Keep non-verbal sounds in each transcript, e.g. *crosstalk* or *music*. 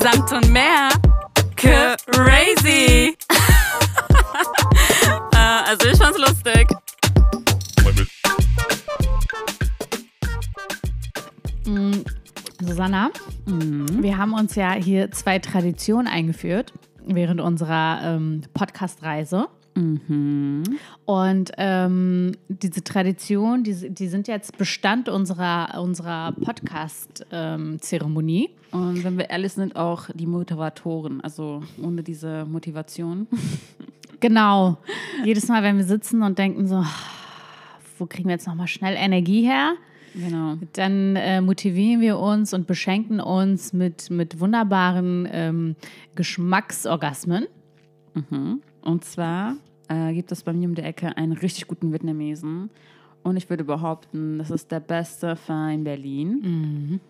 Samt und mehr. Crazy. äh, *laughs* also ich fand's lustig. Susanna, wir haben uns ja hier zwei Traditionen eingeführt während unserer ähm, Podcast-Reise. Und ähm, diese Tradition, die, die sind jetzt Bestand unserer, unserer Podcast-Zeremonie. Und wenn wir ehrlich sind, auch die Motivatoren. Also ohne diese Motivation. *laughs* genau. Jedes Mal, wenn wir sitzen und denken so, wo kriegen wir jetzt nochmal schnell Energie her? Genau. Dann äh, motivieren wir uns und beschenken uns mit, mit wunderbaren ähm, Geschmacksorgasmen. Und zwar äh, gibt es bei mir um die Ecke einen richtig guten Vietnamesen. Und ich würde behaupten, das ist der beste Verein Berlin.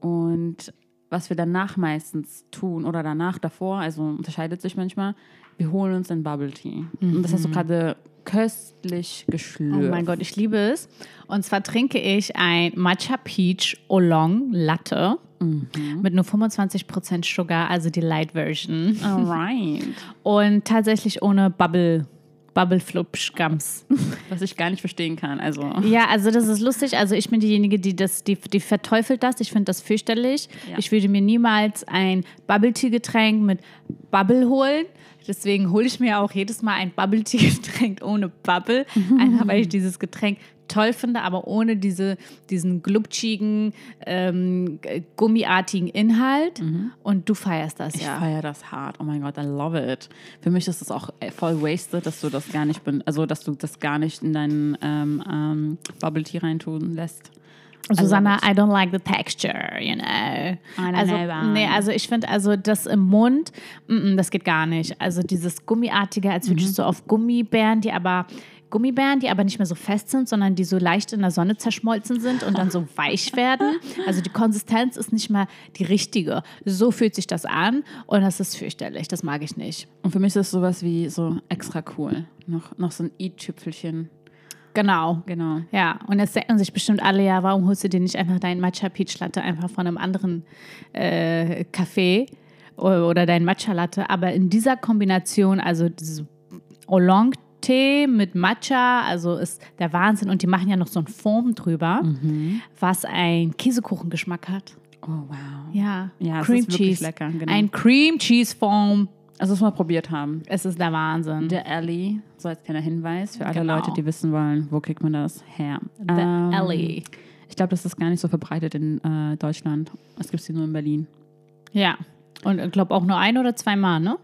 Und was wir danach meistens tun oder danach, davor, also unterscheidet sich manchmal, wir holen uns einen Bubble Tea. Und das hast du gerade köstlich geschlürft. Oh mein Gott, ich liebe es. Und zwar trinke ich ein Matcha Peach Oolong Latte mit nur 25% Sugar, also die Light Version. Alright. *laughs* Und tatsächlich ohne Bubble, Bubble Flupsch Gums. *laughs* Was ich gar nicht verstehen kann. Also. Ja, also das ist lustig. Also ich bin diejenige, die das, die, die verteufelt das. Ich finde das fürchterlich. Ja. Ich würde mir niemals ein Bubble Tea Getränk mit Bubble holen. Deswegen hole ich mir auch jedes Mal ein Bubble Tea *laughs* Getränk ohne Bubble, einfach weil ich dieses Getränk toll finde, aber ohne diese, diesen glubschigen, ähm, g- gummiartigen Inhalt. Und du feierst das Ich ja. feiere das hart. Oh mein Gott, I love it. Für mich ist es auch äh, voll wasted, dass du das gar nicht, bin, also dass du das gar nicht in deinen ähm, ähm, Bubble Tea reintun lässt. Susanna, I don't like the texture, you know. also, nee, also ich finde, also das im Mund, mm, mm, das geht gar nicht. Also dieses Gummiartige, als Mhm. würdest du auf Gummibären, die aber Gummibären, die aber nicht mehr so fest sind, sondern die so leicht in der Sonne zerschmolzen sind und dann so *laughs* weich werden. Also die Konsistenz ist nicht mehr die richtige. So fühlt sich das an und das ist fürchterlich. Das mag ich nicht. Und für mich ist es sowas wie so extra cool. Noch, noch so ein i-Tüpfelchen. Genau. Genau. Ja, und jetzt denken sich bestimmt alle, ja, warum holst du dir nicht einfach deinen Matcha Peach Latte einfach von einem anderen äh, Café oder deinen Matcha Latte? Aber in dieser Kombination, also dieses Oolong Tee mit Matcha, also ist der Wahnsinn. Und die machen ja noch so ein Foam drüber, was einen Käsekuchengeschmack hat. Oh, wow. Ja, Ja, es Cream Cheese. lecker, genau. Ein Cream Cheese Foam. Also, wir mal probiert haben. Es ist der Wahnsinn. Der Alley, so als kleiner Hinweis für alle Genau. Leute, die wissen wollen, wo kriegt man das her. The Ähm, Alley. Ich glaube, das ist gar nicht so verbreitet in äh, Deutschland. Es gibt sie nur in Berlin. Ja. Und ich glaube auch nur ein oder zweimal, ne?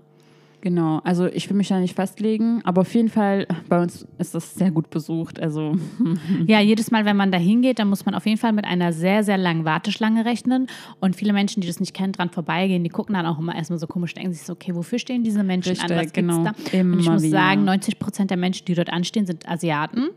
Genau, also ich will mich da nicht festlegen, aber auf jeden Fall, bei uns ist das sehr gut besucht. Also *laughs* Ja, jedes Mal, wenn man da hingeht, dann muss man auf jeden Fall mit einer sehr, sehr langen Warteschlange rechnen. Und viele Menschen, die das nicht kennen, dran vorbeigehen, die gucken dann auch immer erstmal so komisch, denken sich so, okay, wofür stehen diese Menschen an? Was Richtig, gibt's genau. da? Und ich Immer muss wieder. sagen, 90 Prozent der Menschen, die dort anstehen, sind Asiaten,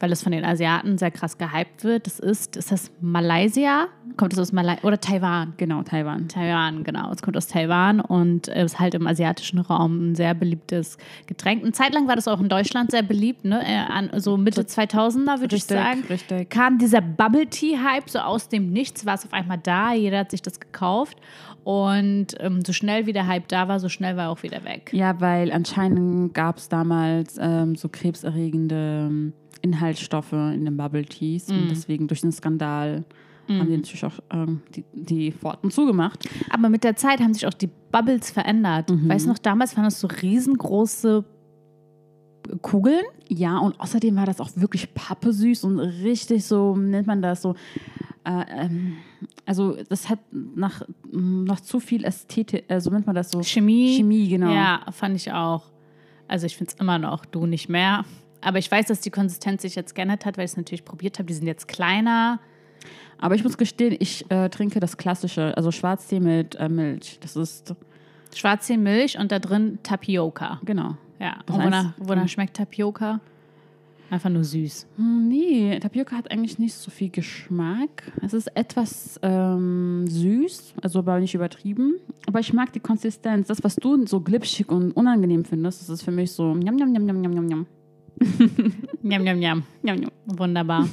weil es von den Asiaten sehr krass gehypt wird. Das ist, ist das Malaysia? Kommt das aus Malaysia? Oder Taiwan? genau, Taiwan. Taiwan, genau. Es kommt aus Taiwan und ist halt im asiatischen Raum ein sehr beliebtes Getränk. Eine Zeit lang war das auch in Deutschland sehr beliebt, ne? Äh, an, so Mitte 2000er würde ich sagen. richtig. Kam dieser Bubble Tea Hype so aus dem Nichts, war es auf einmal da, jeder hat sich das gekauft und ähm, so schnell wie der Hype da war, so schnell war er auch wieder weg. Ja, weil anscheinend gab es damals ähm, so krebserregende ähm, Inhaltsstoffe in den Bubble Teas Mm. und deswegen durch den Skandal haben die natürlich auch ähm, die, die Pforten zugemacht. Aber mit der Zeit haben sich auch die Bubbles verändert. Weißt du noch, damals waren das so riesengroße Kugeln. Ja, und außerdem war das auch wirklich pappesüß und richtig so, nennt man das so. Äh, ähm, also, das hat nach, nach zu viel Ästhetik, äh, so nennt man das so. Chemie. Chemie, genau. Ja, fand ich auch. Also ich finde es immer noch, du nicht mehr. Aber ich weiß, dass die Konsistenz sich jetzt geändert hat, weil ich es natürlich probiert habe. Die sind jetzt kleiner. Aber ich muss gestehen, ich äh, trinke das klassische, also Schwarztee mit äh, Milch. Das ist, Schwarztee, Milch und da drin Tapioca. genau. Ja, Das und wonach, wonach schmeckt Tapioca? Einfach nur süß. Hm, Nee, Tapioca hat eigentlich nicht so viel Geschmack. Es ist etwas ähm, süß, also aber nicht übertrieben. Aber ich mag die Konsistenz. Das, was du so glitschig und unangenehm findest, das ist für mich so njam, njam, njam, njam, njam, njam. Njam, njam, njam. Njam, njam. Wunderbar.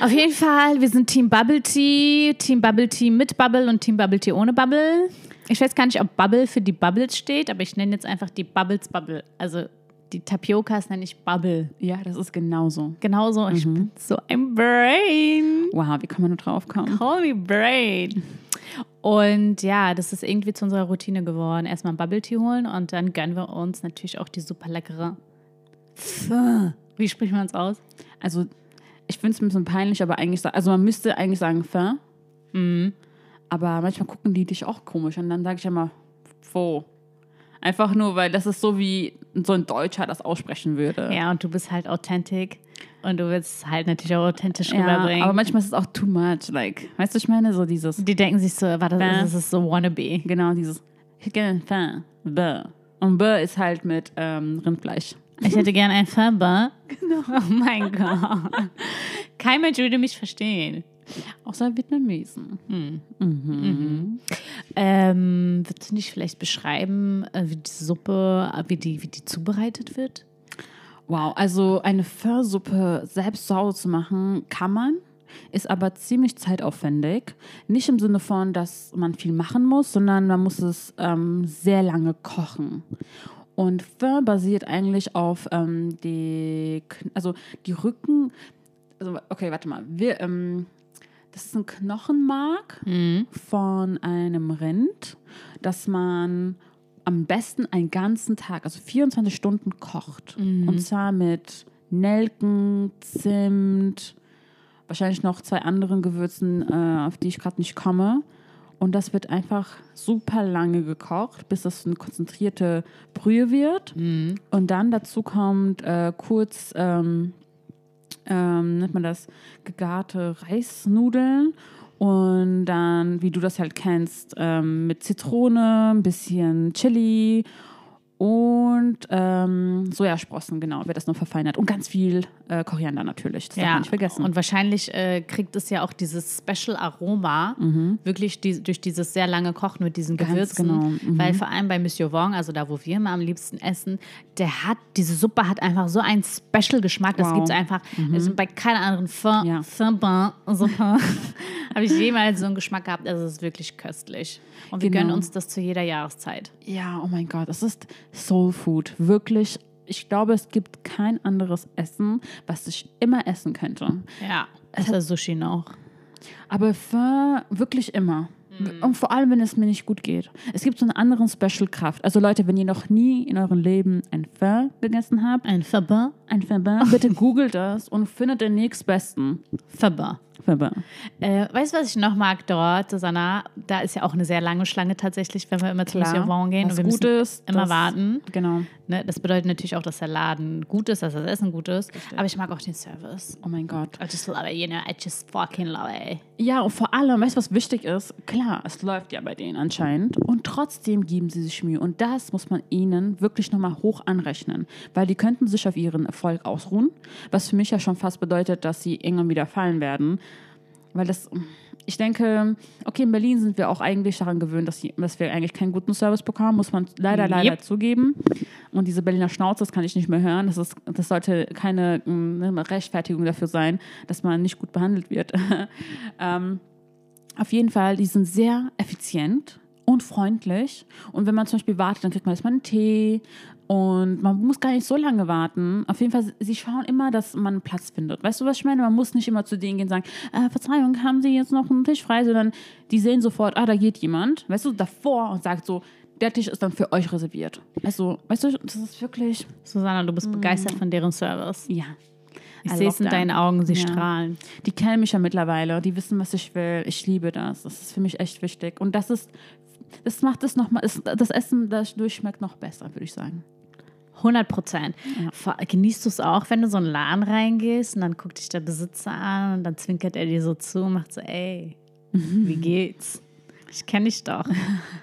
Auf jeden Fall, wir sind Team Bubble Tea, Team Bubble Tea mit Bubble und Team Bubble Tea ohne Bubble. Ich weiß gar nicht, ob Bubble für die Bubbles steht, aber ich nenne jetzt einfach die Bubbles Bubble. Also die Tapiokas nenne ich Bubble. Ja, das ist genauso. Genauso. Ich bin so ein Brain. Wow, wie kann man nur drauf kommen? Call me Brain. Und ja, das ist irgendwie zu unserer Routine geworden. Erstmal ein Bubble Tea holen und dann gönnen wir uns natürlich auch die super leckere. Wie spricht man es aus? Also, ich finde es ein bisschen peinlich, aber eigentlich, also man müsste eigentlich sagen Fin. Aber manchmal gucken die dich auch komisch und dann sage ich immer Pho. Einfach nur, weil das ist so wie so ein Deutscher das aussprechen würde. Ja, und du bist halt authentisch und du willst halt natürlich auch authentisch Ja, rüberbringen. aber manchmal ist es auch too much. Like, weißt du, ich meine, so dieses, die denken sich so, warte, Bäh. das ist so wannabe. genau, dieses, ich hätte gerne Bäh. Und Bäh ist halt mit ähm, Rindfleisch. Ich hätte gern ein Faber. Genau. *laughs* Oh mein Gott. Kein Mensch würde mich verstehen. Außer Vietnamesen. Ähm, würdest du nicht vielleicht beschreiben, äh, wie die Suppe, äh, wie die, wie die zubereitet wird? Wow, also eine Pho-Suppe selbst zu Hause zu machen, kann man, ist aber ziemlich zeitaufwendig. Nicht im Sinne von, dass man viel machen muss, sondern man muss es ähm, sehr lange kochen. Und Pho basiert eigentlich auf ähm, die, also die Rücken, also okay, warte mal, wir, ähm, das ist ein Knochenmark von einem Rind, das man am besten einen ganzen Tag, also 24 Stunden kocht. Und zwar mit Nelken, Zimt, wahrscheinlich noch zwei anderen Gewürzen, äh, auf die ich gerade nicht komme. Und das wird einfach super lange gekocht, bis das eine konzentrierte Brühe wird. Und dann dazu kommt äh, kurz, ähm, ähm, nennt man das, gegarte Reisnudeln. Und dann, wie du das halt kennst, ähm, mit Zitrone, ein bisschen Chili und ähm, Sojasprossen, genau, wird das noch verfeinert. Und ganz viel äh, Koriander natürlich, das darf man nicht vergessen. Und wahrscheinlich äh, kriegt es ja auch dieses Special Aroma, wirklich die, durch dieses sehr lange Kochen mit diesen Mhm. Ganz Gewürzen. genau, mhm. Weil vor allem bei Monsieur Wong, also da, wo wir immer am liebsten essen, der hat, diese Suppe hat einfach so einen Special-Geschmack. Das Wow. gibt es einfach also bei keiner anderen Fin, Ja. Fin-Bain-Suppe *laughs* habe ich jemals so einen Geschmack gehabt. Also es ist wirklich köstlich. Und wir Genau. gönnen uns das zu jeder Jahreszeit. Ja, oh mein Gott, es ist Soul Food. Wirklich, ich glaube, es gibt kein anderes Essen, was ich immer essen könnte. Ja. Außer Sushi noch. Aber für wirklich immer. Und vor allem, wenn es mir nicht gut geht. Es gibt so eine andere Special-Kraft. Also Leute, wenn ihr noch nie in eurem Leben ein Pho gegessen habt, Ein Fin-Bain. ein Pho, bitte googelt das und findet den nächstbesten Fin-Bain. Pho. Äh, weißt du, was ich noch mag dort, Susanna? Da ist ja auch eine sehr lange Schlange tatsächlich, wenn wir immer zu Monsieur Vaughn gehen. Was und wir gut ist, immer das- warten. Genau. Ne? Das bedeutet natürlich auch, dass der Laden gut ist, dass das Essen gut ist. Aber ich mag auch den Service. Oh mein Gott. I just love it, you know, I just fucking love it. Ja, und vor allem, weißt du, was wichtig ist? Klar, es läuft ja bei denen anscheinend. Und trotzdem geben sie sich Mühe. Und das muss man ihnen wirklich nochmal hoch anrechnen. Weil die könnten sich auf ihren Erfolg ausruhen. Was für mich ja schon fast bedeutet, dass sie irgendwann wieder fallen werden. Weil das, ich denke, okay, in Berlin sind wir auch eigentlich daran gewöhnt, dass, dass wir eigentlich keinen guten Service bekommen, muss man leider, leider Yep. zugeben. Und diese Berliner Schnauze, das kann ich nicht mehr hören. Das, ist, das sollte keine mm, Rechtfertigung dafür sein, dass man nicht gut behandelt wird. *laughs* ähm, auf jeden Fall, die sind sehr effizient und freundlich. Und wenn man zum Beispiel wartet, dann kriegt man erstmal einen Tee. Und man muss gar nicht so lange warten. Auf jeden Fall, sie schauen immer, dass man einen Platz findet. Weißt du, was ich meine? Man muss nicht immer zu denen gehen und sagen, äh, Verzeihung, haben Sie jetzt noch einen Tisch frei? Sondern die sehen sofort, ah, da geht jemand. Weißt du, davor und sagt so, der Tisch ist dann für euch reserviert. Also, weißt du, das ist wirklich, Susanna, du bist begeistert von deren Service. ja. Ich sehe es in deinen Augen, sie Ja. strahlen. Die kennen mich ja mittlerweile, die wissen, was ich will. Ich liebe das. Das ist für mich echt wichtig. Und das ist, das macht es nochmal, das Essen dadurch schmeckt noch besser, würde ich sagen. 100 Prozent. Genießt du es auch, wenn du so in einen Laden reingehst und dann guckt dich der Besitzer an und dann zwinkert er dir so zu und macht so, ey, *laughs* wie geht's? Ich kenne dich doch.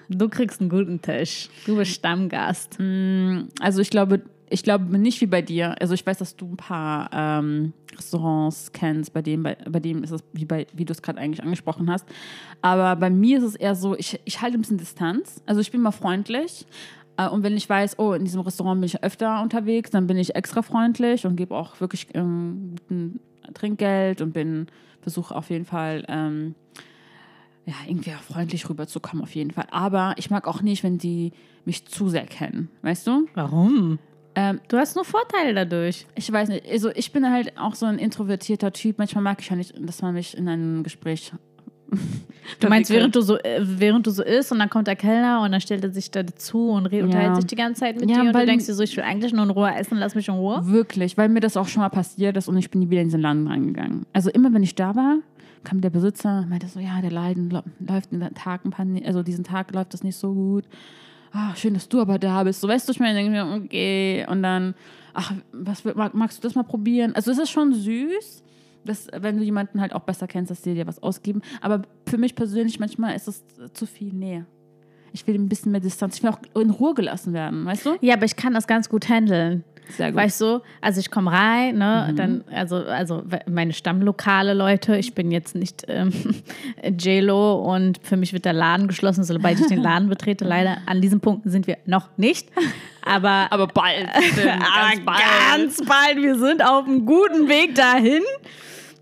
Du kriegst einen guten Tisch. Du bist Stammgast. Also ich glaube, ich glaube nicht wie bei dir. Also ich weiß, dass du ein paar ähm, Restaurants kennst, bei dem, bei, bei dem ist es wie, bei, wie du es gerade eigentlich angesprochen hast. Aber bei mir ist es eher so, ich, ich halte ein bisschen Distanz. Also ich bin mal freundlich. Äh, Und wenn ich weiß, oh, in diesem Restaurant bin ich öfter unterwegs, dann bin ich extra freundlich und gebe auch wirklich ähm, guten Trinkgeld und bin, versuche auf jeden Fall, ähm, ja, irgendwie auch freundlich rüberzukommen, auf jeden Fall. Aber ich mag auch nicht, wenn die mich zu sehr kennen, weißt du? Warum? Ähm, Du hast nur Vorteile dadurch. ich weiß nicht, also ich bin halt auch so ein introvertierter Typ. Manchmal mag ich ja nicht, dass man mich in einem Gespräch. *laughs* Du meinst, während du so, äh, während du so isst und dann kommt der Kellner und dann stellt er sich da dazu und redet, Ja. unterhält sich die ganze Zeit mit Ja, dir und du denkst dir so, ich will eigentlich nur in Ruhe essen, lass mich in Ruhe. Wirklich, weil mir das auch schon mal passiert ist und ich bin nie wieder in diesen Laden reingegangen. Also immer, wenn ich da war, kam der Besitzer und meinte so, ja, der Leiden läuft in den Tag ein paar, also diesen Tag läuft das nicht so gut. Ach, schön, dass du aber da bist. So, weißt du, ich meine, denke ich mir, okay. Und dann, ach, was mag, magst du das mal probieren? Also es ist schon süß, dass, wenn du jemanden halt auch besser kennst, dass die dir was ausgeben. Aber für mich persönlich manchmal ist es zu viel Nähe. Ich will ein bisschen mehr Distanz. Ich will auch in Ruhe gelassen werden, weißt du? Ja, aber ich kann das ganz gut handeln. Sehr gut. Weißt du, also ich komme rein, ne, dann, also, also meine Stammlokale, Leute, ich bin jetzt nicht ähm, *laughs* JLo und für mich wird der Laden geschlossen, sobald ich den *laughs* Laden betrete. Leider an diesem Punkt sind wir noch nicht. Aber, *laughs* aber bald. Stimmt, aber ganz bald, wir sind auf einem guten Weg dahin.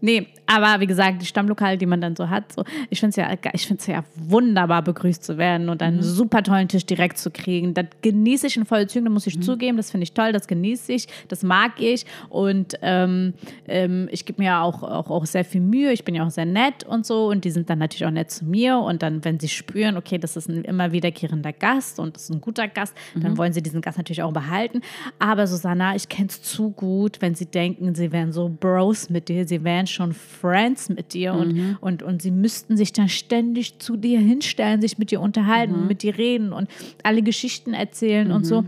Nee, aber wie gesagt, die Stammlokale, die man dann so hat, so, ich finde es ja, ich find's ja wunderbar, begrüßt zu werden und einen super tollen Tisch direkt zu kriegen. Das genieße ich in vollen Zügen, da muss ich zugeben, das finde ich toll, das genieße ich, das mag ich und ähm, ähm, ich gebe mir auch, auch, auch sehr viel Mühe, ich bin ja auch sehr nett und so und die sind dann natürlich auch nett zu mir und dann, wenn sie spüren, okay, das ist ein immer wiederkehrender Gast und das ist ein guter Gast, dann wollen sie diesen Gast natürlich auch behalten. Aber Susanna, ich kenne es zu gut, wenn sie denken, sie wären so Bros mit dir, sie wären schon Friends mit dir und, und, und sie müssten sich dann ständig zu dir hinstellen, sich mit dir unterhalten, mit dir reden und alle Geschichten erzählen und so.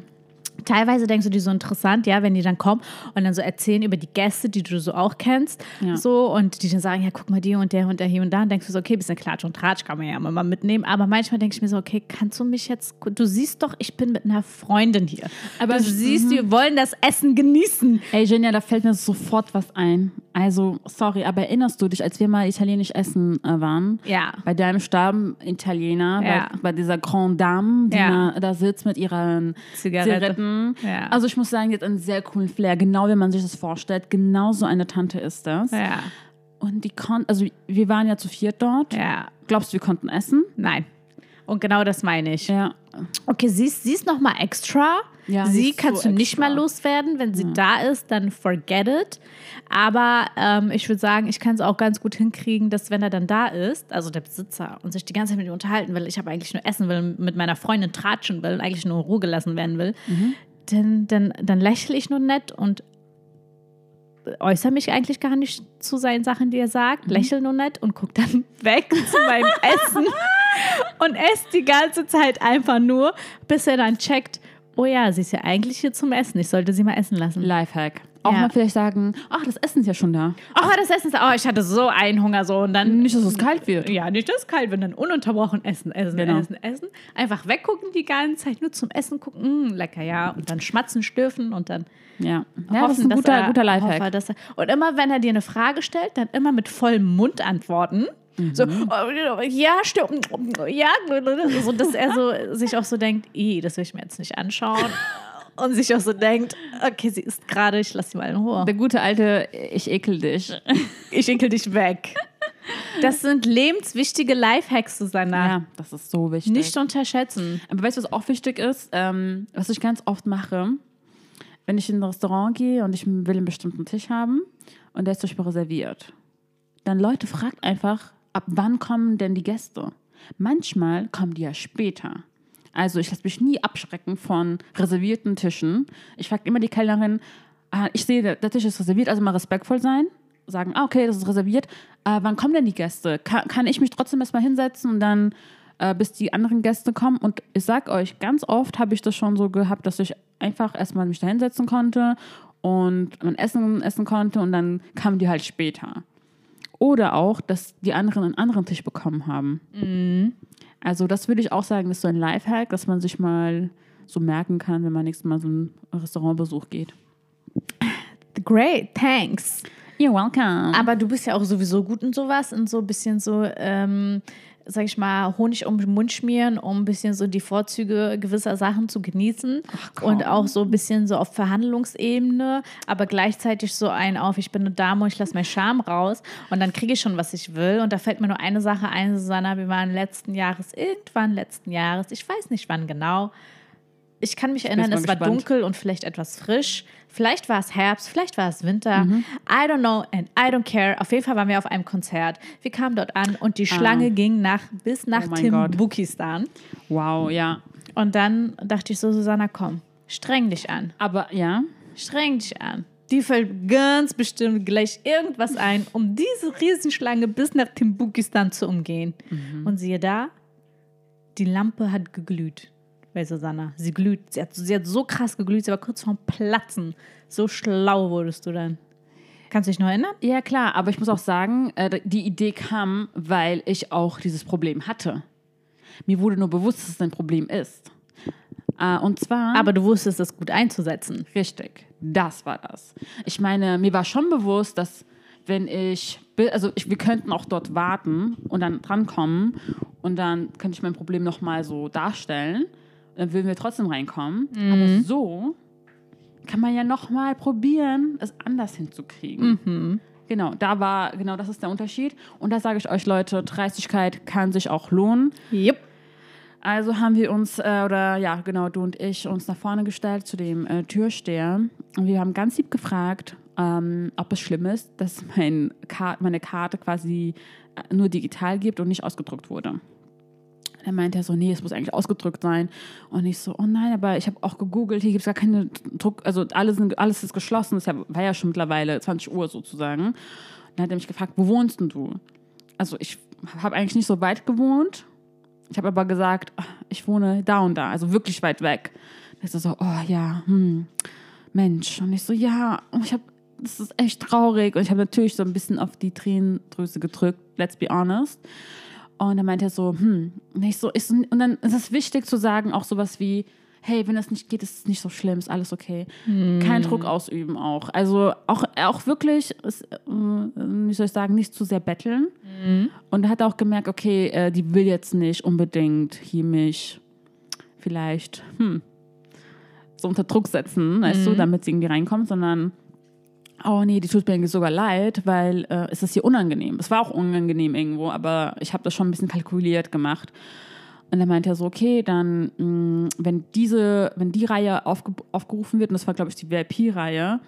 Teilweise denkst du die so interessant, ja, wenn die dann kommen und dann so erzählen über die Gäste, die du so auch kennst, Ja. so und die dann sagen, ja, guck mal, die und der und der hier und da, und denkst du so, okay, bisschen Klatsch und Tratsch kann man ja immer mal mitnehmen, aber manchmal denke ich mir so, okay, kannst du mich jetzt, du siehst doch, ich bin mit einer Freundin hier, Aber du siehst, wir wollen das Essen genießen. Ey, Genia, da fällt mir sofort was ein. Also, sorry, aber erinnerst du dich, als wir mal italienisch essen äh, waren? Ja. Bei deinem Stamm-Italiener, Ja. bei, bei dieser Grande Dame, die Ja. da, da sitzt mit ihren Zigarette. Zigaretten. Ja. Also, ich muss sagen, jetzt einen sehr coolen Flair. Genau wie man sich das vorstellt. Genau so eine Tante ist das. Ja, Und die konnte, also wir waren ja zu viert dort. ja, Glaubst du, wir konnten essen? nein. Und genau das meine ich. Ja. Okay, sie ist, sie ist noch mal extra. Ja, sie kannst so du nicht extra. mal loswerden. Wenn sie da ist, dann forget it. Aber ähm, ich würde sagen, ich kann es auch ganz gut hinkriegen, dass wenn er dann da ist, also der Besitzer, und sich die ganze Zeit mit ihm unterhalten will, ich habe eigentlich nur essen will, mit meiner Freundin tratschen will und eigentlich nur in Ruhe gelassen werden will, Mhm. dann, dann, dann lächle ich nur nett und äußere mich eigentlich gar nicht zu seinen Sachen, die er Mhm. sagt, lächle nur nett und gucke dann *laughs* weg zu meinem Essen *laughs* und esse die ganze Zeit einfach nur, bis er dann checkt, oh ja, sie ist ja eigentlich hier zum Essen, ich sollte sie mal essen lassen. Lifehack. Auch Ja. mal vielleicht sagen, ach, das Essen ist ja schon da. Oh, das Essen ist, oh, ich hatte so einen Hunger so und dann Nicht, dass es kalt wird. ja, nicht, dass es kalt wird, dann ununterbrochen essen, essen, Genau. essen, essen. Einfach weggucken die ganze Zeit, nur zum Essen gucken, mm, lecker, ja. Und dann schmatzen, stürfen und dann Ja, ja hoffen, das ist ein guter, er, guter Lifehack. hoffe, er, und immer, wenn er dir eine Frage stellt, dann immer mit vollem Mund antworten. So, oh, ja, stimmt, ja, so, dass er so, sich auch so denkt, "Ih, das will ich mir jetzt nicht anschauen. *laughs* Und sich auch so denkt, okay, sie ist gerade, ich lasse sie mal in Ruhe. Der gute alte, ich ekel dich. *laughs* Ich ekel dich weg. Das sind lebenswichtige Lifehacks, Susanna. Ja, das ist so wichtig. Nicht unterschätzen. Aber weißt du, was auch wichtig ist? Ähm, was ich ganz oft mache, wenn ich in ein Restaurant gehe und ich will einen bestimmten Tisch haben und der ist zum Beispiel reserviert, dann Leute fragt einfach, ab wann kommen denn die Gäste? Manchmal kommen die ja später. Also ich lasse mich nie abschrecken von reservierten Tischen. Ich frage immer die Kellnerin, ah, ich sehe, der, Tisch ist reserviert, also mal respektvoll sein. Sagen, ah, okay, das ist reserviert. Äh, wann kommen denn die Gäste? Kann, kann ich mich trotzdem erstmal hinsetzen und dann, äh, bis die anderen Gäste kommen? Und ich sag euch, ganz oft habe ich das schon so gehabt, dass ich einfach erstmal mich da hinsetzen konnte und mein Essen essen konnte und dann kamen die halt später. Oder auch, dass die anderen einen anderen Tisch bekommen haben. Also das würde ich auch sagen, ist so ein Lifehack, dass man sich mal so merken kann, wenn man nächstes Mal so einen Restaurantbesuch geht. Great, thanks. You're welcome. Aber du bist ja auch sowieso gut in sowas, in so ein bisschen so ähm, sag ich mal, Honig um den Mund schmieren, um ein bisschen so die Vorzüge gewisser Sachen zu genießen komm. und auch so ein bisschen so auf Verhandlungsebene, aber gleichzeitig so ein auf, ich bin eine Dame und ich lasse meinen Charme raus und dann kriege ich schon, was ich will. Und da fällt mir nur eine Sache ein, Susanna, wir waren letzten Jahres, irgendwann letzten Jahres, ich weiß nicht wann genau, ich kann mich erinnern, es war gespannt. dunkel und vielleicht etwas frisch. Vielleicht war es Herbst, vielleicht war es Winter. Mhm. I don't know and I don't care. Auf jeden Fall waren wir auf einem Konzert. Wir kamen dort an und die Schlange ging nach, bis nach Ah. Oh mein Gott. Timbukistan. Wow, ja. Und dann dachte ich so, Susanna, komm, streng dich an. Aber ja, Streng dich an. Die fällt ganz bestimmt gleich irgendwas ein, um diese Riesenschlange bis nach Timbukistan zu umgehen. Mhm. Und siehe da, die Lampe hat geglüht bei Susanna. Sie glüht. Sie hat, sie hat so krass geglüht, sie war kurz vorm Platzen. So schlau wurdest du dann. Kannst du dich noch erinnern? Ja, klar, aber ich muss auch sagen, äh, die Idee kam, weil ich auch dieses Problem hatte. Mir wurde nur bewusst, dass es ein Problem ist. Äh, Und zwar. Aber du wusstest es gut einzusetzen. Richtig, das war das. Ich meine, mir war schon bewusst, dass wenn ich, also ich, wir könnten auch dort warten und dann drankommen und dann könnte ich mein Problem nochmal so darstellen. Dann würden wir trotzdem reinkommen. Aber so kann man ja nochmal probieren, es anders hinzukriegen. Genau, da war, genau das ist der Unterschied. Und da sage ich euch, Leute, Dreistigkeit kann sich auch lohnen. Yep. Also haben wir uns, äh, oder ja, genau, du und ich, uns nach vorne gestellt zu dem äh, Türsteher. Und wir haben ganz lieb gefragt, ähm, ob es schlimm ist, dass mein Ka meine Karte quasi äh, nur digital gibt und nicht ausgedruckt wurde. Dann meinte er so, nee, es muss eigentlich ausgedrückt sein. Und ich so, oh nein, aber ich habe auch gegoogelt, hier gibt es gar keine Druck, also alles, alles ist geschlossen. Es war ja schon mittlerweile 20 Uhr sozusagen. Dann hat er mich gefragt, wo wohnst denn du? Also ich habe eigentlich nicht so weit gewohnt. Ich habe aber gesagt, ach, ich wohne da und da, also wirklich weit weg. Da ist er so, oh ja, hm, Mensch. Und ich so, ja, und ich habe, das ist echt traurig. Und ich habe natürlich so ein bisschen auf die Tränendrüse gedrückt, let's be honest. Und dann meinte er so, hm, und ich so, ist, und dann ist es wichtig zu sagen, auch sowas wie, hey, wenn das nicht geht, ist es nicht so schlimm, ist alles okay. Kein Druck ausüben auch. Also auch, auch wirklich, ist, äh, wie soll ich sagen, nicht zu sehr betteln. Und er hat auch gemerkt, okay, äh, die will jetzt nicht unbedingt hier mich vielleicht hm, so unter Druck setzen, weißt du, damit sie irgendwie reinkommt, sondern oh nee, die tut mir irgendwie sogar leid, weil äh, es ist hier unangenehm. Es war auch unangenehm irgendwo, aber ich habe das schon ein bisschen kalkuliert gemacht. Und dann meinte er so, okay, dann, mh, wenn diese, wenn die Reihe aufge aufgerufen wird, und das war, glaube ich, die VIP-Reihe,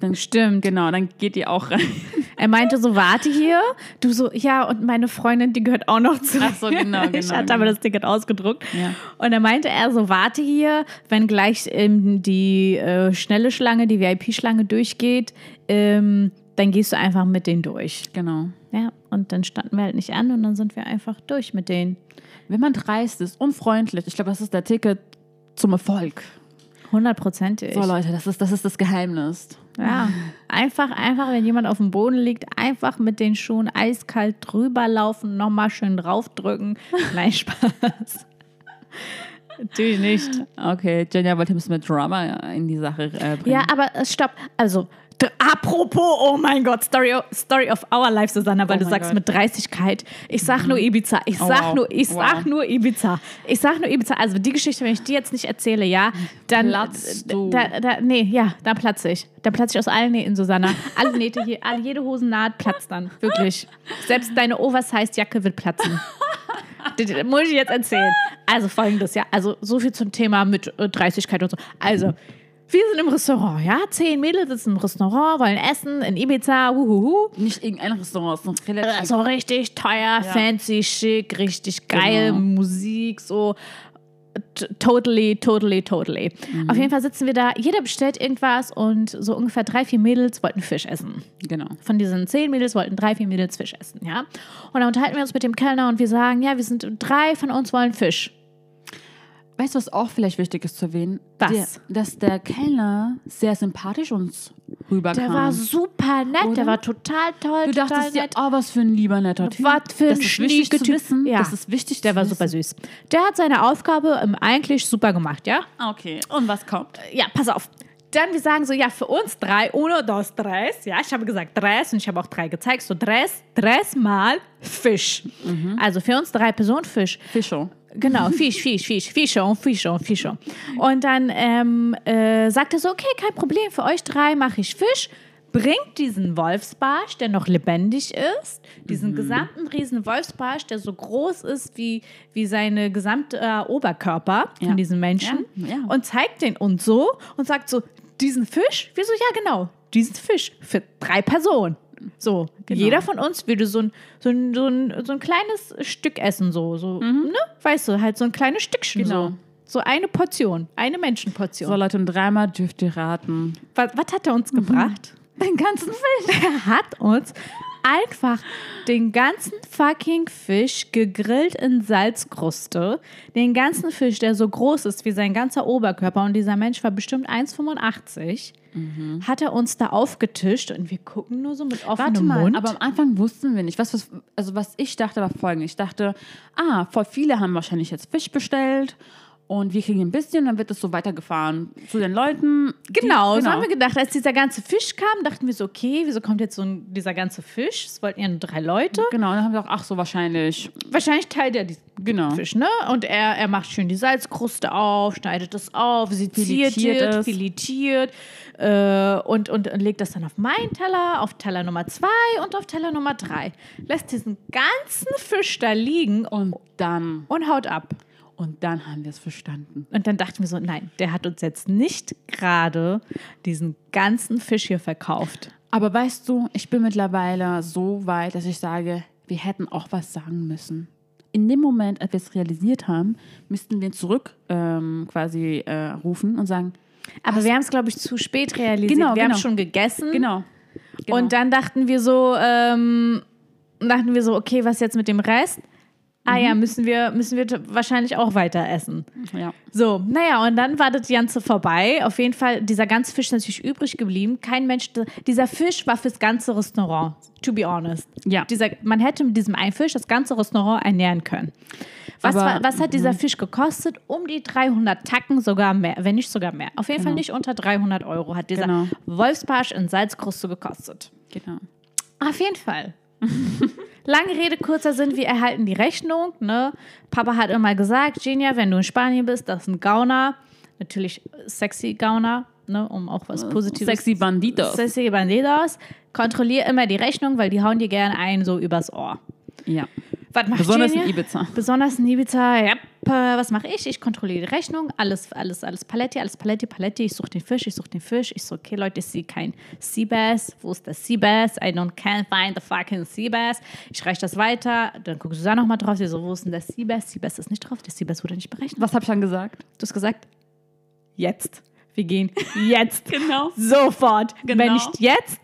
dann Stimmt. genau, dann geht ihr auch rein. *laughs* Er meinte so, warte hier. Du so, ja, und meine Freundin, die gehört auch noch zu. Ach so, genau, *laughs* Ich genau, hatte aber genau. das Ticket ausgedruckt. Ja. Und dann meinte er so, warte hier, wenn gleich ähm, die äh, schnelle Schlange, die VIP-Schlange durchgeht, ähm, dann gehst du einfach mit denen durch. Genau. Ja, und dann standen wir halt nicht an und dann sind wir einfach durch mit denen. Wenn man dreist ist, unfreundlich, ich glaube, das ist der Ticket zum Erfolg. Hundertprozentig. So, Leute, das ist das, ist das Geheimnis. Ja, einfach, einfach, wenn jemand auf dem Boden liegt, einfach mit den Schuhen eiskalt drüber laufen, nochmal schön draufdrücken. *laughs* Nein, Spaß. Natürlich nicht. Okay, Jenja wollte ein bisschen mehr Drama in die Sache äh, bringen. Ja, aber äh, stopp. Also, apropos, oh mein Gott, Story, Story of our life, Susanna, weil Oh du sagst Gott. mit Dreistigkeit. Ich sag nur Ibiza. Ich Oh, sag wow. nur, ich sag Wow. nur Ibiza. Ich sag nur Ibiza. Also die Geschichte, wenn ich die jetzt nicht erzähle, ja, dann Platzt d- du. Da, da, nee, ja, dann platze ich. Dann platze ich aus allen Nähten, Susanna. Alle Nähte hier, alle, jede Hosennaht platzt dann. Wirklich. Selbst deine Oversized-Jacke wird platzen. *laughs* Das das muss ich jetzt erzählen. Also folgendes, ja. Also so viel zum Thema mit äh, Dreistigkeit und so. Also, wir sind im Restaurant, ja. Zehn Mädels sitzen im Restaurant, wollen essen in Ibiza, huhuhu. Nicht irgendein Restaurant, sondern relativ. Äh, So richtig teuer, fancy, schick, richtig geil, Genau. Musik, so. Totally, totally, totally. Auf jeden Fall sitzen wir da, jeder bestellt irgendwas und so ungefähr drei, vier Mädels wollten Fisch essen Genau. von diesen zehn Mädels wollten drei, vier Mädels Fisch essen, ja. Und dann unterhalten wir uns mit dem Kellner und wir sagen, ja, wir sind drei von uns wollen Fisch. Weißt du, was auch vielleicht wichtig ist zu erwähnen? Was? Der, dass der Kellner sehr sympathisch uns rüberkam. Der war super nett, Oder? der war total toll, Du total dachtest dir, nett. oh, was für ein lieber netter Typ. Was für ein das ist wichtig schnieke zu Typ. wissen. Ja. Das ist wichtig Der war wissen. super süß. Der hat seine Aufgabe ähm, eigentlich super gemacht, ja? Okay, und was kommt? Ja, pass auf. Dann wir sagen so, ja, für uns drei, uno, dos, tres. Ja, ich habe gesagt tres und ich habe auch drei gezeigt. So tres, tres mal Fisch. Also für uns drei Personen Fisch. Fischo. Genau, *laughs* Fisch, Fisch, Fisch, Fischo, Fischo, Fischo. Und dann ähm, äh, sagt er so, okay, kein Problem, für euch drei mache ich Fisch. Bringt diesen Wolfsbarsch, der noch lebendig ist, diesen gesamten riesen Wolfsbarsch, der so groß ist wie, wie seine gesamte äh, Oberkörper Ja. von diesem Menschen Ja, ja. und zeigt den uns so und sagt so, diesen Fisch? Wir so, ja genau, diesen Fisch für drei Personen. So, Genau. jeder von uns würde so ein, so, ein, so, ein, so ein kleines Stück essen, so, so ne? Weißt du, halt so ein kleines Stückchen Mhm. Genau. so. So eine Portion, eine Menschenportion. So, Leute, und dreimal dürft ihr raten. Was, was hat er uns gebracht? Den ganzen Fisch. *laughs* Er hat uns einfach den ganzen fucking Fisch gegrillt in Salzkruste. Den ganzen Fisch, der so groß ist wie sein ganzer Oberkörper und dieser Mensch war bestimmt 1,85, hat er uns da aufgetischt und wir gucken nur so mit offenem Warte mal, Mund. aber am Anfang wussten wir nicht. Was, was, also was ich dachte, war folgendes. Ich dachte, ah, voll viele haben wahrscheinlich jetzt Fisch bestellt und wir kriegen ein bisschen, dann wird es so weitergefahren zu den Leuten. die- Genau, so haben wir gedacht. Als dieser ganze Fisch kam, dachten wir so, okay, wieso kommt jetzt so ein, dieser ganze Fisch? Es wollten ja nur drei Leute. Genau, dann haben wir auch, ach so, wahrscheinlich. Wahrscheinlich teilt er diesen Genau. Fisch, ne? Und er, er macht schön die Salzkruste auf, schneidet es auf, seziert Filetiert filetiert äh, und, und, und legt das dann auf meinen Teller, auf Teller Nummer zwei und auf Teller Nummer drei. Lässt diesen ganzen Fisch da liegen Und dann, und haut ab. Und dann haben wir es verstanden. Und dann dachten wir so, nein, der hat uns jetzt nicht gerade diesen ganzen Fisch hier verkauft. Aber weißt du, ich bin mittlerweile so weit, dass ich sage, wir hätten auch was sagen müssen. In dem Moment, als wir es realisiert haben, müssten wir zurück ähm, quasi äh, rufen und sagen, Aber wir haben es, glaube ich, zu spät realisiert. Genau, wir genau. haben schon gegessen. genau. genau. Und dann dachten wir so, ähm, dachten wir so, okay, was jetzt mit dem Rest? Ah ja, Mhm. müssen wir, müssen wir wahrscheinlich auch weiter essen. ja. So, naja, und dann war das Ganze vorbei. Auf jeden Fall, dieser ganze Fisch ist natürlich übrig geblieben. Kein Mensch, dieser Fisch war fürs ganze Restaurant, to be honest. Ja. Dieser, man hätte mit diesem einen Fisch das ganze Restaurant ernähren können. Was, Aber- war, was hat dieser Fisch gekostet? Um die 300 Tacken, sogar mehr, wenn nicht sogar mehr. Auf jeden Fall nicht unter 300 Euro hat dieser Genau. Wolfsbarsch in Salzkruste gekostet. Genau. Auf jeden Fall. *laughs* Lange Rede, kurzer Sinn, wir erhalten die Rechnung. Ne? Papa hat immer gesagt, Genia, wenn du in Spanien bist, das ist ein Gauner. Natürlich sexy Gauner, ne? um auch was Positives Sexy Banditos. Sexy Bandidos. Kontrollier immer die Rechnung, weil die hauen dir gerne einen so übers Ohr. Ja. Was macht Besonders Genia? in Ibiza. Besonders in Ibiza, ja. Was mache ich? Ich kontrolliere die Rechnung, alles, alles, alles Paletti, alles Paletti, Paletti. Ich suche den Fisch, ich suche den Fisch. Ich so, okay, Leute, ich sehe kein Seabass. Wo ist der Seabass? I don't can't find the fucking Seabass. Ich reiche das weiter. Dann guckt Susanne nochmal drauf. Sie so, wo ist denn der Seabass? Seabass ist nicht drauf. Der Seabass wurde nicht berechnet. Was habe ich dann gesagt? Du hast gesagt, jetzt. Wir gehen *laughs* jetzt. Genau. Sofort. Genau. Wenn nicht jetzt,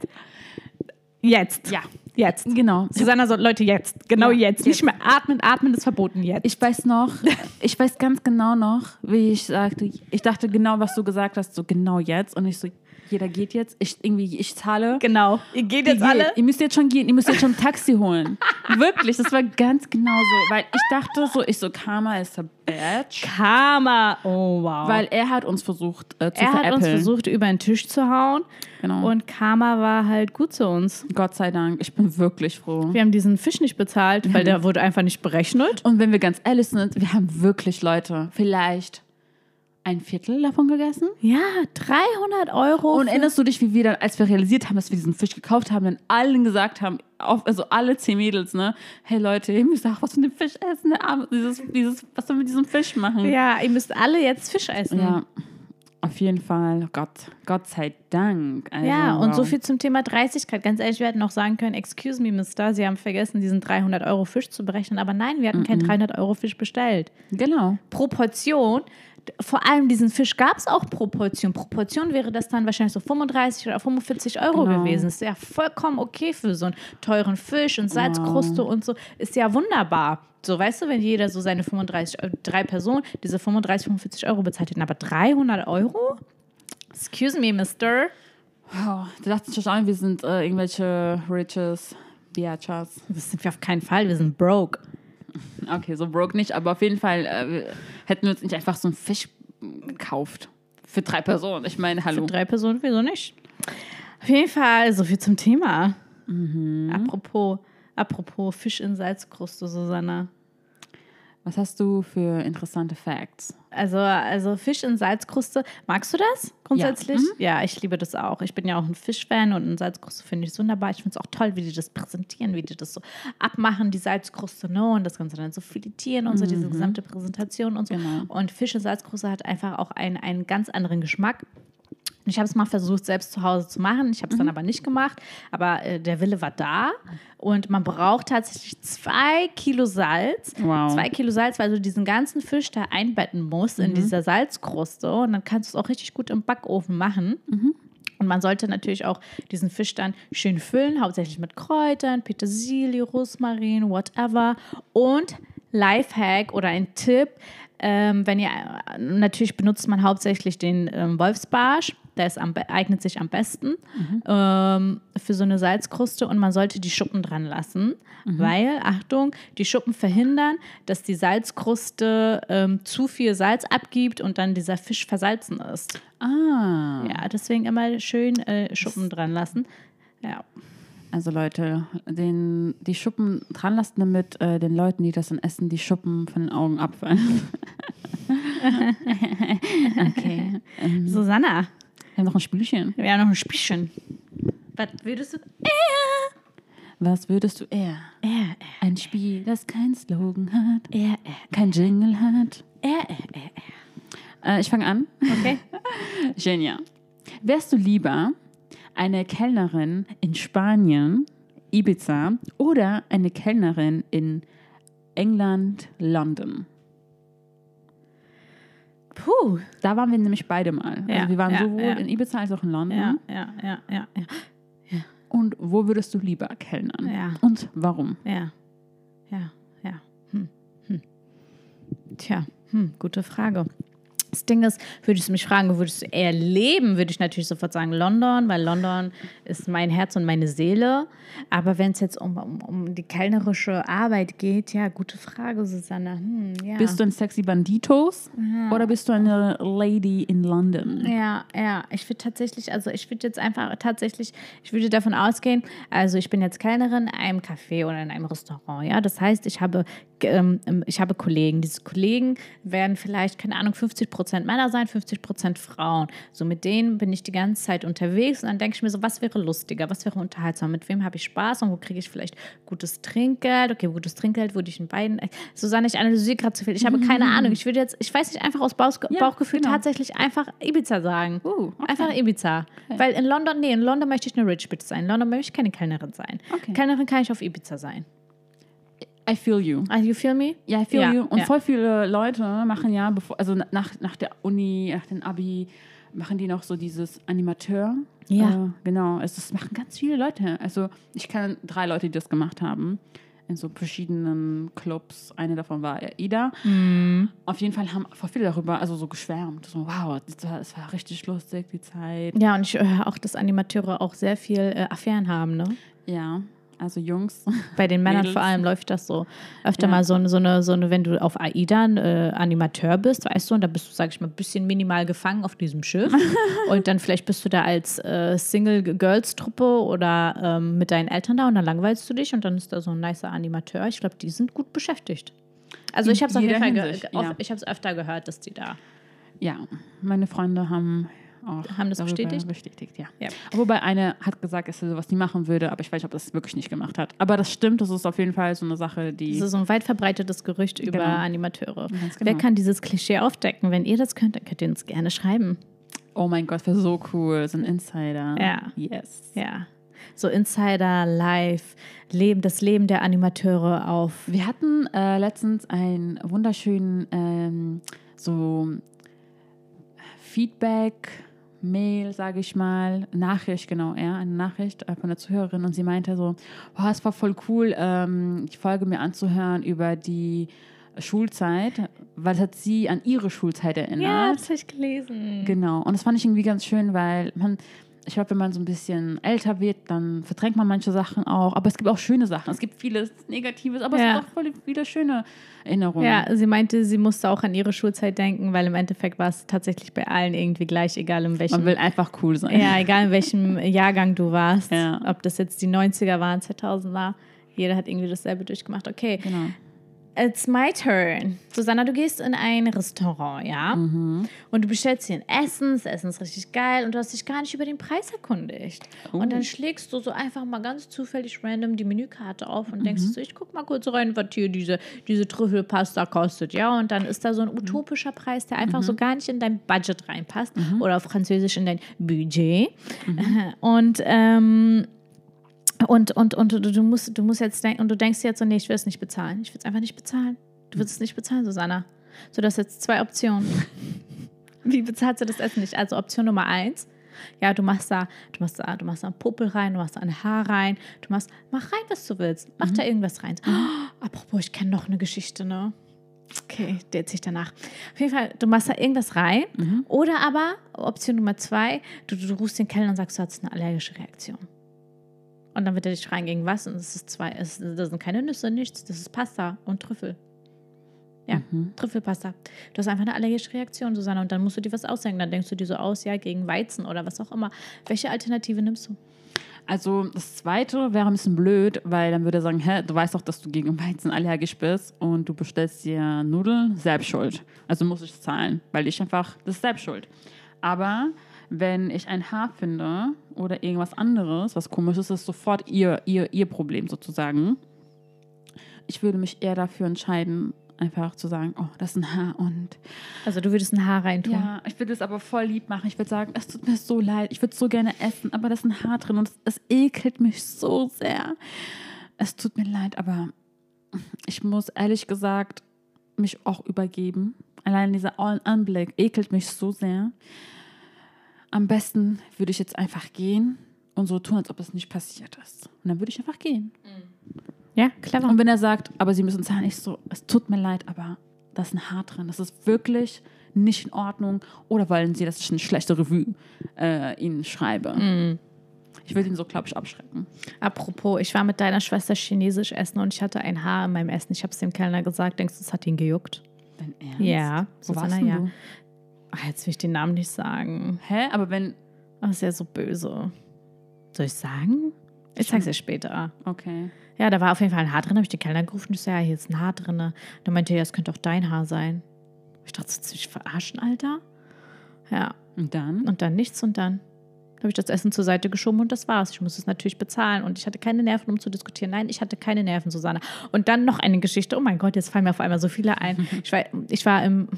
jetzt. Ja. Jetzt. Genau. Susanna so, Leute, jetzt. Genau Ja, jetzt. jetzt. Nicht mehr atmen. Atmen ist verboten jetzt. Ich weiß noch, ich weiß ganz genau noch, wie ich sagte, ich dachte genau, was du gesagt hast, so genau jetzt. Und ich so, jeder geht jetzt. Ich irgendwie, ich zahle. Genau. Ihr geht jetzt Ihr alle. geht. Ihr müsst jetzt schon gehen, ihr müsst jetzt schon ein Taxi holen. *laughs* Wirklich, das war ganz genau so. Weil ich dachte so, ich so, Karma ist a bitch. Karma. Oh, wow. Weil er hat uns versucht äh, zu er hat uns veräppeln. versucht, über den Tisch zu hauen. Genau. Und Karma war halt gut zu uns. Gott sei Dank, ich bin wirklich froh. Wir haben diesen Fisch nicht bezahlt, weil der wurde einfach nicht berechnet. Und wenn wir ganz ehrlich sind, wir haben wirklich Leute, vielleicht ein Viertel davon gegessen. Ja, 300 Euro. Und erinnerst du dich, wie wir dann, als wir realisiert haben, dass wir diesen Fisch gekauft haben, dann allen gesagt haben, auf, also alle zehn Mädels, ne? Hey Leute, ihr müsst auch was von dem Fisch essen. Dieses, dieses, was sollen wir mit diesem Fisch machen? ja, ihr müsst alle jetzt Fisch essen. Ja, auf jeden Fall. Gott, Gott sei Dank. Also, Ja, und so wow. viel zum Thema Dreistigkeit. Ganz ehrlich, wir hätten auch sagen können, excuse me, Mister, Sie haben vergessen, diesen 300 Euro Fisch zu berechnen. Aber nein, wir hatten keinen 300 Euro Fisch bestellt. Genau. Proportion, vor allem diesen Fisch gab es auch Proportion. Proportion wäre das dann wahrscheinlich so 35 oder 45 Euro Genau. gewesen. Ist ja vollkommen okay für so einen teuren Fisch und Salzkruste und so. Ist ja wunderbar. So, weißt du, wenn jeder so seine 35, Eu- drei Personen diese 35, 45 Euro bezahlt hätten, aber 300 Euro? Excuse me, Mister. Wow. Da dachte ich schon, wir sind äh, irgendwelche Riches, Biachas. Das sind wir auf keinen Fall, wir sind broke. Okay, so broke nicht, aber auf jeden Fall äh, hätten wir uns nicht einfach so einen Fisch gekauft. Für drei Personen. Ich meine, hallo. Für drei Personen, wieso nicht? Auf jeden Fall, so viel zum Thema. Mhm. Apropos, apropos Fisch in Salzkruste, Susanna. Was hast du für interessante Facts? Also, also Fisch in Salzkruste, magst du das grundsätzlich? Mhm. Ja, ich liebe das auch. Ich bin ja auch ein Fischfan und in Salzkruste finde ich wunderbar. Ich finde es auch toll, wie die das präsentieren, wie die das so abmachen, die Salzkruste, ne? Und das Ganze dann so filetieren und so, diese gesamte Präsentation und so. Genau. Und Fisch in Salzkruste hat einfach auch einen, einen ganz anderen Geschmack. Ich habe es mal versucht, selbst zu Hause zu machen. Ich habe es dann aber nicht gemacht. Aber äh, der Wille war da. Und man braucht tatsächlich zwei Kilo Salz. Wow. Zwei Kilo Salz, weil du diesen ganzen Fisch da einbetten musst in dieser Salzkruste. Und dann kannst du es auch richtig gut im Backofen machen. Und man sollte natürlich auch diesen Fisch dann schön füllen, hauptsächlich mit Kräutern, Petersilie, Rosmarin, whatever. Und Lifehack oder ein Tipp, ähm, wenn ihr äh, natürlich benutzt man hauptsächlich den ähm, Wolfsbarsch, der ist am, eignet sich am besten ähm, für so eine Salzkruste und man sollte die Schuppen dran lassen, weil, Achtung, die Schuppen verhindern, dass die Salzkruste ähm, zu viel Salz abgibt und dann dieser Fisch versalzen ist. Ah. Ja, deswegen immer schön äh, Schuppen dran lassen. Ja. Also Leute, den, die Schuppen dran lassen, damit äh, den Leuten, die das dann essen, die Schuppen von den Augen abfallen. *laughs* *laughs* okay. Ähm, Susanna, wir haben noch ein Spielchen. wir haben noch ein Spielchen. Was würdest du? Was würdest du eher? Er, Ein Spiel, das kein Slogan hat, er, er, kein Jingle hat. er, er, er. Äh, ich fange an. Okay. *laughs* Genial. Wärst du lieber eine Kellnerin in Spanien, Ibiza oder eine Kellnerin in England, London? Puh. Da waren wir nämlich beide mal. Ja, also wir waren ja, sowohl ja. in Ibiza als auch in London. Ja, ja, ja, ja, ja. Und wo würdest du lieber kellnern? Ja. Und warum? Ja, ja, ja. Hm. Hm. Tja, hm, gute Frage. Das Ding ist, würdest du mich fragen, würdest du eher leben, würde ich natürlich sofort sagen London, weil London ist mein Herz und meine Seele. Aber wenn es jetzt um, um, um die kellnerische Arbeit geht, ja, gute Frage, Susanne. Hm, ja. Bist du ein sexy Banditos oder bist du eine Lady in London? Ja, ja, ich würde tatsächlich, also ich würde jetzt einfach tatsächlich, ich würde davon ausgehen, also ich bin jetzt Kellnerin in einem Café oder in einem Restaurant, ja, das heißt, ich habe, ähm, ich habe Kollegen, diese Kollegen werden vielleicht, keine Ahnung, 50 Prozent Männer sein, 50 Prozent Frauen, so mit denen bin ich die ganze Zeit unterwegs und dann denke ich mir so, was wäre lustiger, was wäre unterhaltsam, mit wem habe ich Spaß und wo kriege ich vielleicht gutes Trinkgeld, okay, gutes Trinkgeld würde ich in beiden, Susanne, ich analysiere gerade zu viel, ich habe keine Ahnung, ich würde jetzt, ich weiß nicht, einfach aus Bauch, Ja, Bauchgefühl genau. tatsächlich einfach Ibiza sagen. Uh, okay. Einfach Ibiza. Weil in London, nee, in London möchte ich eine Rich Bitch sein. In London möchte ich keine Kellnerin sein. Okay. Kellnerin kann ich auf Ibiza sein. I feel you. Ah, you feel me? Ja, I feel Ja, you. Und ja. voll viele Leute machen ja, bevor, also nach, nach der Uni, nach dem Abi, machen die noch so dieses Animateur. Ja. Äh, genau. Also das machen ganz viele Leute. Also ich kenne drei Leute, die das gemacht haben. In so verschiedenen Clubs. Eine davon war Ida. Mhm. Auf jeden Fall haben voll viele darüber, also so geschwärmt. So, wow, das war, das war richtig lustig, die Zeit. Ja, und ich höre auch, dass Animateure auch sehr viel äh, Affären haben, ne? Ja, also Jungs. Bei den Männern Mädels. vor allem läuft das so. Öfter Ja. mal so eine, so, eine, so eine, wenn du auf AIDA ein äh, Animateur bist, weißt du, und da bist du, sag ich mal, ein bisschen minimal gefangen auf diesem Schiff. *laughs* und dann vielleicht bist du da als äh, Single-Girls-Truppe oder ähm, mit deinen Eltern da und dann langweilst du dich und dann ist da so ein nicer Animateur. Ich glaube, die sind gut beschäftigt. Also ich habe es auf jeden Fall Hinsicht, ja. ich habe es öfter gehört, dass die da. Ja, meine Freunde haben auch Haben das bestätigt? bestätigt ja. Ja. Wobei eine hat gesagt, dass sie sowas nie machen würde, aber ich weiß nicht, ob das wirklich nicht gemacht hat. Aber das stimmt, das ist auf jeden Fall so eine Sache, die. Das ist so ein weit verbreitetes Gerücht über Genau. Animateure. Ganz Wer genau. kann dieses Klischee aufdecken? Wenn ihr das könnt, dann könnt ihr uns gerne schreiben. oh mein Gott, wäre so cool, so ein Insider. Ja. Yes. Ja. So Insider, Live, Leben, das Leben der Animateure auf. Wir hatten äh, letztens einen wunderschönen ähm, so Feedback. Mail, sage ich mal, Nachricht, genau, ja, eine Nachricht äh, von der Zuhörerin und sie meinte so, wow, es war voll cool, ähm, die Folge mir anzuhören über die Schulzeit, weil es hat sie an ihre Schulzeit erinnert. das habe ich gelesen. Genau. Und das fand ich irgendwie ganz schön, weil man, ich glaube, wenn man so ein bisschen älter wird, dann verdrängt man manche Sachen auch. Aber es gibt auch schöne Sachen. Es gibt vieles Negatives, aber Ja. es gibt auch voll viele schöne Erinnerungen. Ja, sie meinte, sie musste auch an ihre Schulzeit denken, weil im Endeffekt war es tatsächlich bei allen irgendwie gleich, egal in welchem. Man will einfach cool sein. ja, egal in welchem Jahrgang du warst. Ja. Ob das jetzt die 90er waren, 2000er. Jeder hat irgendwie dasselbe durchgemacht. Okay, Genau. It's my turn. Susanna, du gehst in ein Restaurant, ja? Mhm. Und du bestellst hier ein Essen, das Essen ist richtig geil und du hast dich gar nicht über den Preis erkundigt. Oh. Und dann schlägst du so einfach mal ganz zufällig random die Menükarte auf und Mhm. denkst so, ich guck mal kurz rein, was hier diese, diese Trüffelpasta kostet, ja? Und dann ist da so Mhm. ein utopischer Preis, der einfach so gar nicht in dein Budget reinpasst oder auf Französisch in dein Budget. *laughs* Und ähm, und, und, und du, du, musst, du musst jetzt denken, und du denkst jetzt so, nee, ich will es nicht bezahlen. Ich will es einfach nicht bezahlen. Du willst es nicht bezahlen, Susanna. So, du hast jetzt zwei Optionen. *laughs* Wie bezahlst du das Essen nicht? Also Option Nummer eins, ja, du machst da, du machst da, du machst da einen Popel rein, du machst da ein Haar rein, du machst, mach rein, was du willst. Mach da irgendwas rein. Oh, *gasps* apropos, ich kenne noch eine Geschichte, ne? Okay, der erzähle ich danach. Auf jeden Fall, du machst da irgendwas rein. Oder aber, Option Nummer zwei, du, du rufst den Kellner und sagst, du hast eine allergische Reaktion. Und dann wird er dich fragen, gegen was? Und es ist zwei, es, das sind keine Nüsse, nichts. Das ist Pasta und Trüffel. Ja, Trüffelpasta. Du hast einfach eine allergische Reaktion, Susanne. Und dann musst du dir was ausdenken. Dann denkst du dir so aus, ja, gegen Weizen oder was auch immer. Welche Alternative nimmst du? Also das zweite wäre ein bisschen blöd, weil dann würde er sagen, hä, du weißt doch, dass du gegen Weizen allergisch bist und du bestellst dir Nudeln, selbst schuld. Also muss ich zahlen, weil ich einfach, das ist selbst schuld. Aber wenn ich ein Haar finde oder irgendwas anderes, was komisch ist, ist sofort ihr, ihr, ihr Problem sozusagen. Ich würde mich eher dafür entscheiden, einfach zu sagen, oh, das ist ein Haar und Also du würdest ein Haar reintun. ja, ich würde es aber voll lieb machen. Ich würde sagen, es tut mir so leid. Ich würde es so gerne essen, aber da ist ein Haar drin und es, es ekelt mich so sehr. Es tut mir leid, aber ich muss ehrlich gesagt mich auch übergeben. Allein dieser Anblick ekelt mich so sehr. Am besten würde ich jetzt einfach gehen und so tun, als ob es nicht passiert ist. Und dann würde ich einfach gehen. Ja, clever. Und wenn er sagt, aber Sie müssen zahlen, ich so, es tut mir leid, aber da ist ein Haar drin. Das ist wirklich nicht in Ordnung. Oder wollen Sie, dass ich eine schlechte Revue äh, Ihnen schreibe? Ich will ihn so, glaube ich, abschrecken. Apropos, ich war mit deiner Schwester chinesisch essen und ich hatte ein Haar in meinem Essen. Ich habe es dem Kellner gesagt. Denkst du, es hat ihn gejuckt? Dein Ernst? Ja, Wo warst Susanna, denn ja. du? Ach, jetzt will ich den Namen nicht sagen. Hä? Aber wenn, Das ist ja so böse. Soll ich sagen? Ich sag's dir später. okay. Ja, da war auf jeden Fall ein Haar drin. habe ich den Kellner gerufen. Ich so, ja, hier ist ein Haar drin. Dann meinte er, ja, das könnte auch dein Haar sein. Ich dachte, du mich verarschen, Alter? Ja, Und dann? und dann nichts und dann habe ich das Essen zur Seite geschoben und das war's. Ich musste es natürlich bezahlen und ich hatte keine Nerven, um zu diskutieren. Nein, ich hatte keine Nerven, Susanne. Und dann noch eine Geschichte. Oh mein Gott, jetzt fallen mir auf einmal so viele ein. *laughs* Ich war, ich war im,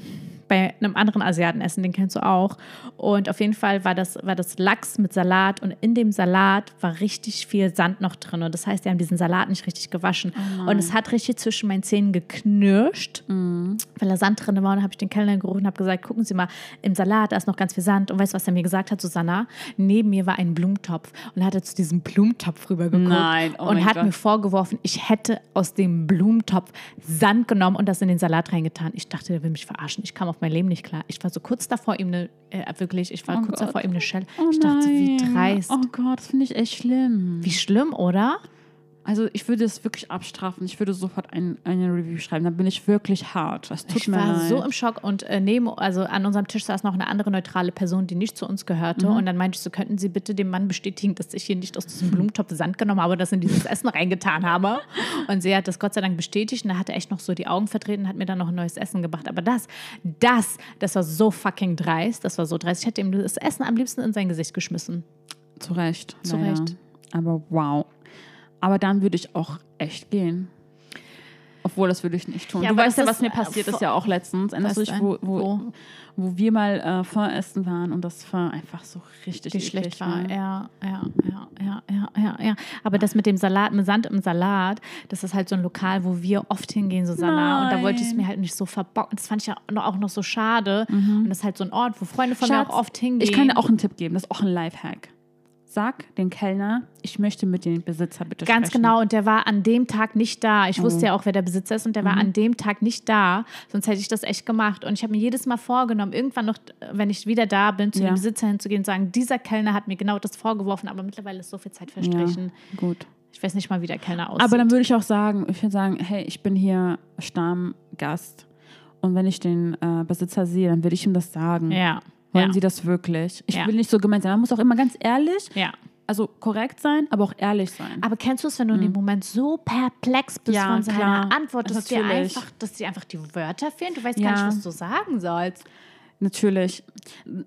bei einem anderen Asiatenessen, den kennst du auch. Und auf jeden Fall war das, war das Lachs mit Salat und in dem Salat war richtig viel Sand noch drin. Und das heißt, die haben diesen Salat nicht richtig gewaschen. und es hat richtig zwischen meinen Zähnen geknirscht weil da Sand drin war. Und dann habe ich den Kellner gerufen und habe gesagt, gucken Sie mal, im Salat, da ist noch ganz viel Sand. Und weißt du, was er mir gesagt hat, Susanna? Neben mir war ein Blumentopf. Und er hat zu diesem Blumentopf rübergeguckt Nein, oh und hat Gott. mir vorgeworfen, ich hätte aus dem Blumentopf Sand genommen und das in den Salat reingetan. Ich dachte, der will mich verarschen. Ich kam auf mein Leben nicht klar. Ich war so kurz davor, ihm eine, äh, wirklich, ich war Oh kurz Gott. davor, ihm eine Schelle. Oh ich dachte, wie nein. dreist. Oh Gott, das finde ich echt schlimm. Wie schlimm, oder? Also ich würde es wirklich abstrafen. Ich würde sofort ein, eine Review schreiben. Dann bin ich wirklich hart. Das tut Ich mir war leid. so im Schock und äh, neben, also an unserem Tisch saß noch eine andere neutrale Person, die nicht zu uns gehörte. Mhm. Und dann meinte ich so, könnten Sie bitte dem Mann bestätigen, dass ich hier nicht aus diesem *laughs* Blumentopf Sand genommen habe, das in dieses Essen reingetan habe. Und sie hat das Gott sei Dank bestätigt und da hat er echt noch so die Augen verdreht und hat mir dann noch ein neues Essen gebracht. Aber das, das, das war so fucking dreist. Das war so dreist. Ich hätte ihm das Essen am liebsten in sein Gesicht geschmissen. Zu Recht. Zu. Recht. Aber wow. Aber dann würde ich auch echt gehen. Obwohl, das würde ich nicht tun. Ja, du weißt ja, was mir äh, passiert ist ja auch letztens. Erinnerst du dich, wo, wo, Wo? wo wir mal äh, Pho essen waren und das Pho einfach so richtig schlecht war. war. Ja, ja, ja, ja, ja, ja, ja. Aber das mit dem Salat, mit Sand im Salat, das ist halt so ein Lokal, wo wir oft hingehen, Susanna. Und da wollte ich es Nein. mir halt nicht so verbocken. Das fand ich ja auch noch so schade. Und das ist halt so ein Ort, wo Freunde von mir Schatz, auch oft hingehen. Ich kann dir auch einen Tipp geben. Das ist auch ein Lifehack. Sag den Kellner, ich möchte mit dem Besitzer bitte Ganz sprechen. genau, und der war an dem Tag nicht da. Ich Oh. wusste ja auch, wer der Besitzer ist, und der war Mhm. an dem Tag nicht da. Sonst hätte ich das echt gemacht. Und ich habe mir jedes Mal vorgenommen, irgendwann noch, wenn ich wieder da bin, zu Ja. dem Besitzer hinzugehen und sagen, dieser Kellner hat mir genau das vorgeworfen, aber mittlerweile ist so viel Zeit verstrichen. Ja, gut. Ich weiß nicht mal, wie der Kellner aussieht. Aber dann würde ich auch sagen, ich würde sagen, hey, ich bin hier Stammgast und wenn ich den äh, Besitzer sehe, dann würde ich ihm das sagen. ja. Wollen ja. Sie das wirklich? Ich Ja. will nicht so gemeint sein. Man muss auch immer ganz ehrlich, Ja. also korrekt sein, aber auch ehrlich sein. Aber kennst du es, wenn du in dem Moment so perplex bist Mhm. Ja, von seiner klar. Antwort, dass dir, einfach, dass dir einfach die Wörter fehlen? Du weißt Ja. gar nicht, was du sagen sollst. Natürlich.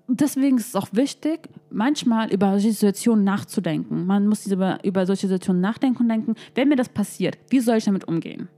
Deswegen ist es auch wichtig, manchmal über solche Situationen nachzudenken. Man muss über, über solche Situationen nachdenken und denken, wenn mir das passiert, wie soll ich damit umgehen?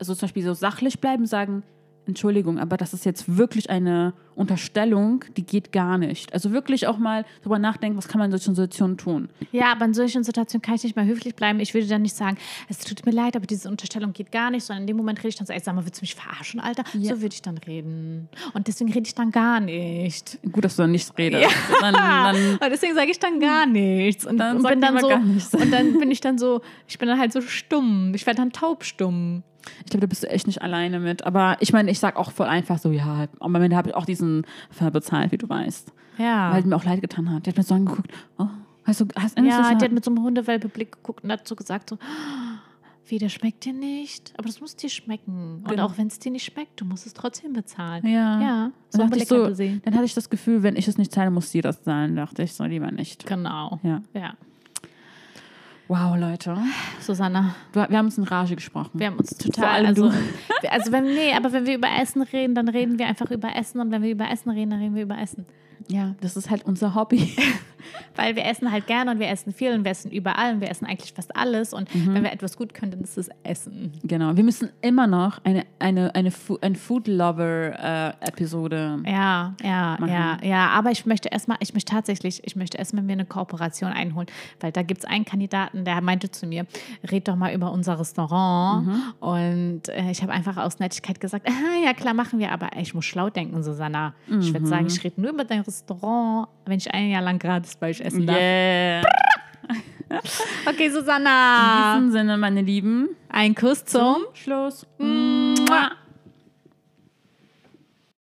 Also zum Beispiel so sachlich bleiben, sagen, Entschuldigung, aber das ist jetzt wirklich eine Unterstellung, die geht gar nicht. Also wirklich auch mal darüber nachdenken, was kann man in solchen Situationen tun. Ja, aber in solchen Situationen kann ich nicht mehr höflich bleiben. Ich würde dann nicht sagen, es tut mir leid, aber diese Unterstellung geht gar nicht, sondern in dem Moment rede ich dann so, ey, sag mal, willst du mich verarschen, Alter? Ja. So würde ich dann reden. Und deswegen rede ich dann gar nicht. Gut, dass du dann nichts redest. Dann, dann, *laughs* Und deswegen sage ich dann gar nichts. Und, Dann und bin dann so, gar nichts. und dann bin ich dann so, ich bin dann halt so stumm. Ich werde dann taubstumm. Ich glaube, da bist du echt nicht alleine mit. Aber ich meine, ich sag auch voll einfach so, ja, am Ende habe ich auch diesen Fall bezahlt, wie du weißt. Ja. Weil die mir auch leid getan hat. Die hat mir so angeguckt, oh, hast du, hast Ja, du dich die hat mit so einem Hundewelpeblick geguckt und hat so gesagt, so, wie, der schmeckt dir nicht, aber das muss dir schmecken. Und Genau. auch wenn es dir nicht schmeckt, du musst es trotzdem bezahlen. Ja. Ja, so Dann, dachte ich so, gesehen. dann hatte ich das Gefühl, wenn ich es nicht zahle, muss sie das zahlen. Dachte ich so, lieber nicht. Genau. Ja. Ja. Wow, Leute. Susanna, Du, wir haben uns in Rage gesprochen. wir haben uns total, also. Also wenn, nee, aber wenn wir über Essen reden, dann reden wir einfach über Essen und wenn wir über Essen reden, dann reden wir über Essen. Ja, das ist halt unser Hobby. *laughs* Weil wir essen halt gerne und wir essen viel und wir essen überall und wir essen eigentlich fast alles und Mhm. wenn wir etwas gut können, dann ist es Essen. genau. Wir müssen immer noch eine, eine, eine, Fu ein Food Lover äh. Ja, ja, machen. ja, ja. Aber ich möchte erstmal, ich möchte tatsächlich, ich möchte erstmal mir eine Kooperation einholen, weil da gibt es einen Kandidaten, der meinte zu mir, red doch mal über unser Restaurant. Mhm. Und äh, ich habe einfach aus Nettigkeit gesagt, ah, ja klar, machen wir, aber ich muss schlau denken, Susanna. Ich würde sagen, Mhm. ich rede nur über dein Restaurant, wenn ich ein Jahr lang gratis bei euch essen darf. Yeah. *laughs* Okay, In Susanna. diesem Sinne, meine Lieben, Ein Kuss zum Schluss. Mua.